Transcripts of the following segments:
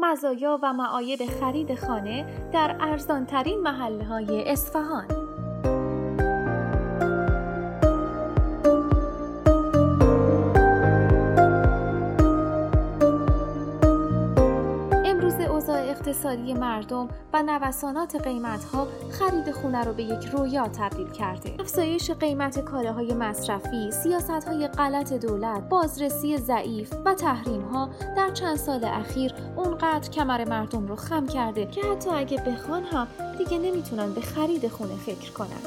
مزایا و معایب خرید خانه در ارزانترین محله های اصفهان. اقتصادی مردم و نوسانات قیمت ها خرید خونه رو به یک رویا تبدیل کرده. افزایش قیمت کالاهای مصرفی، سیاست های غلط دولت، بازرسی ضعیف و تحریم ها در چند سال اخیر اونقدر کمر مردم رو خم کرده که حتی اگه بخوان هم دیگه نمی‌تونن به خرید خونه فکر کنن.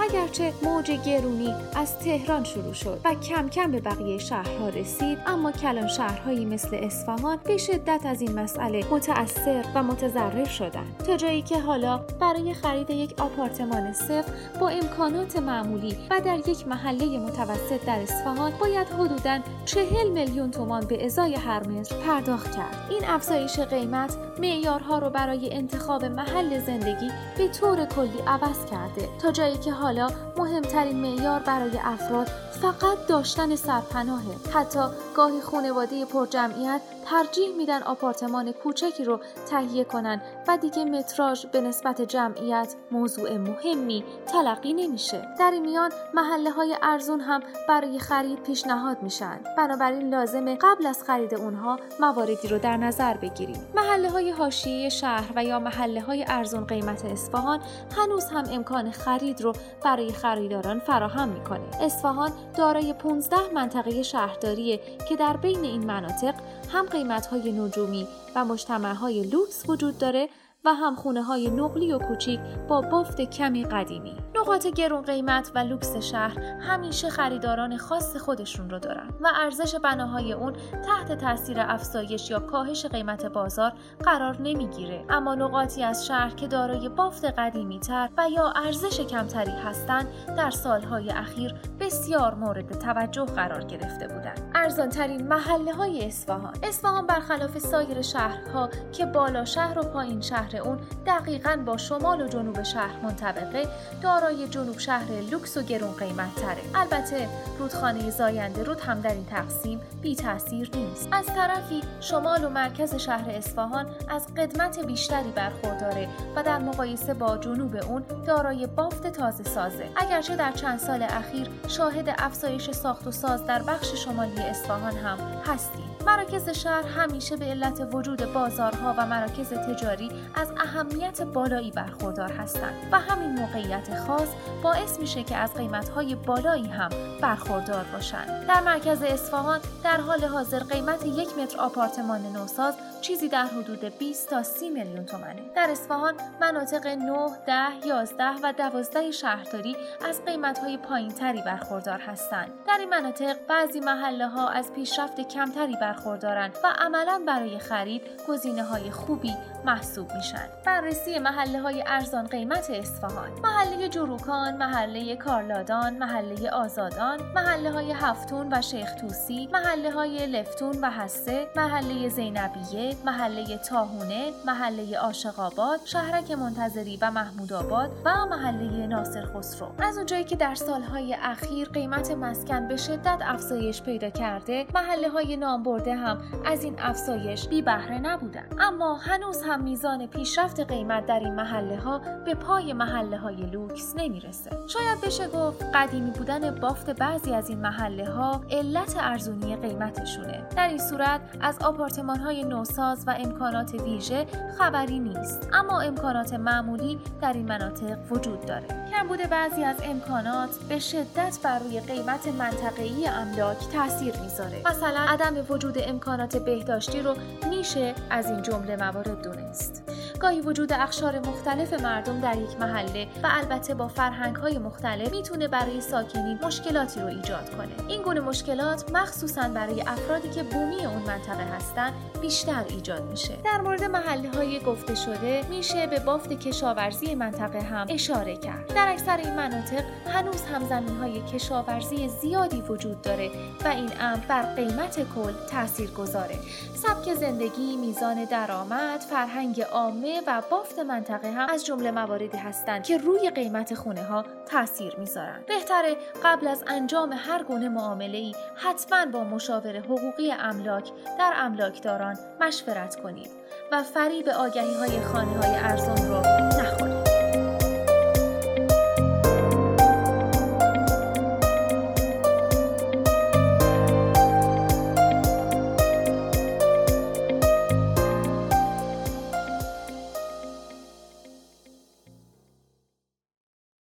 اگرچه موج گرونی از تهران شروع شد و کم کم به بقیه شهرها رسید اما کلان شهرهایی مثل اصفهان به شدت از این مسئله متأثر و متضرر شدند تا جایی که حالا برای خرید یک آپارتمان صفر با امکانات معمولی و در یک محله متوسط در اصفهان باید حدوداً چهل میلیون تومان به ازای هر متر پرداخت کرد. این افزایش قیمت معیارها رو برای انتخاب محل زندگی به طور کلی عوض کرده. تا جایی که حالا مهمترین معیار برای افراد فقط داشتن سرپناهه حتی گاهی خانواده پرجمعیت ترجیح میدن آپارتمان کوچکی رو تهیه کنن و دیگه متراژ به نسبت جمعیت موضوع مهمی تلقی نمیشه. در این میان محله های ارزون هم برای خرید پیشنهاد میشن. بنابراین لازمه قبل از خرید اونها مواردی رو در نظر بگیریم. محله های حاشیه شهر و یا محله های ارزون قیمت اصفهان هنوز هم امکان خرید رو برای خریداران فراهم می‌کنه. اصفهان دارای 15 منطقه شهرداریه که در بین این مناطق هم قیمت های نجومی و مجتمع های لوکس وجود داره و هم خونه های نقلی و کوچیک با بافت کمی قدیمی. نقاط گرون قیمت و لوکس شهر همیشه خریداران خاص خودشون رو دارن و ارزش بناهای اون تحت تاثیر افزایش یا کاهش قیمت بازار قرار نمی‌گیره. اما نقاطی از شهر که دارای بافت قدیمی تر و یا ارزش کمتری هستند در سالهای اخیر بسیار مورد توجه قرار گرفته بودند ارزانترین محله های اصفهان. اصفهان برخلاف سایر شهرها که بالا شهر و پایین شهر اون دقیقا با شمال و جنوب شهر منطبقه دارای جنوب شهر لوکس و گرون قیمت تره البته رودخانه زاینده رود هم در این تقسیم بی تاثیر نیست. از طرفی شمال و مرکز شهر اصفهان از قدمت بیشتری برخورداره و در مقایسه با جنوب اون دارای بافت تازه سازه. اگرچه در چند سال اخیر شاهد افزایش ساخت و ساز در بخش شمالی اصفهان هم هستیم. مراکز شهر همیشه به علت وجود بازارها و مراکز تجاری از اهمیت بالایی برخوردار هستند و همین موقعیت خاص باعث میشه که از قیمتهای بالایی هم برخوردار باشند. در مرکز اصفهان در حال حاضر قیمت یک متر آپارتمان نوساز چیزی در حدود 20 تا 30 میلیون تومنه. در اصفهان مناطق 9, 10, 11 و 12 شهرداری از قیمت‌های پایینتری برخوردار هستند. در این مناطق بعضی محله ها از پیشرفت کمتری برخوردارند و عملا برای خرید گزینه های خوبی محسوب میشن. بررسی محله های ارزان قیمت اصفهان محله جروکان، محله کارلادان، محله آزادان، محله های هفتون و شیخ توسی، محله های لفتون و حسه، محله زینبیه، محله تاهونه، محله عاشقآباد، شهرک منتظری و محمود آباد و محله ناصر خسرو. از اونجایی که در سالهای اخیر قیمت مسکن به شدت افزایش پیدا کرده، محله های نامبرده هم از این افزایش بی بهره نبودن. اما هنوز هم میزان پیشرفت قیمت در این محله ها به پای محله های لوکس نمی‌رسه. شاید بشه گفت قدیمی بودن بافت بعضی از این محله ها علت ارزونی قیمتشونه. در این صورت از آپارتمان های نوساز و امکانات ویژه خبری نیست. اما امکانات معمولی در این مناطق وجود داره. کمبود بعضی از امکانات به شدت بر روی قیمت منطقه‌ای املاک تاثیر می‌ذاره. مثلا عدم وجود امکانات بهداشتی رو میشه از این جمله موارد دونست. گاهی وجود اخشار مختلف مردم در یک محله و البته با فرهنگ های مختلف می‌تونه برای ساکنین مشکلاتی رو ایجاد کنه. این گونه مشکلات مخصوصا برای افرادی که بومی اون منطقه هستن بیشتر ایجاد میشه. در مورد محله های گفته شده میشه به بافت کشاورزی منطقه هم اشاره کرد. در اکثر این مناطق هنوز هم زمین های کشاورزی زیادی وجود داره و این امر بر قیمت کل تاثیر گذاره سبک زندگی میزان درآمد فرهنگ عامه و بافت منطقه هم از جمله مواردی هستند که روی قیمت خونه ها تاثیر می‌ذارند بهتره قبل از انجام هر گونه معامله ای حتما با مشاور حقوقی املاک در املاکداران مشورت کنید و فریب آگهی های خانه های ارزون رو نخورید.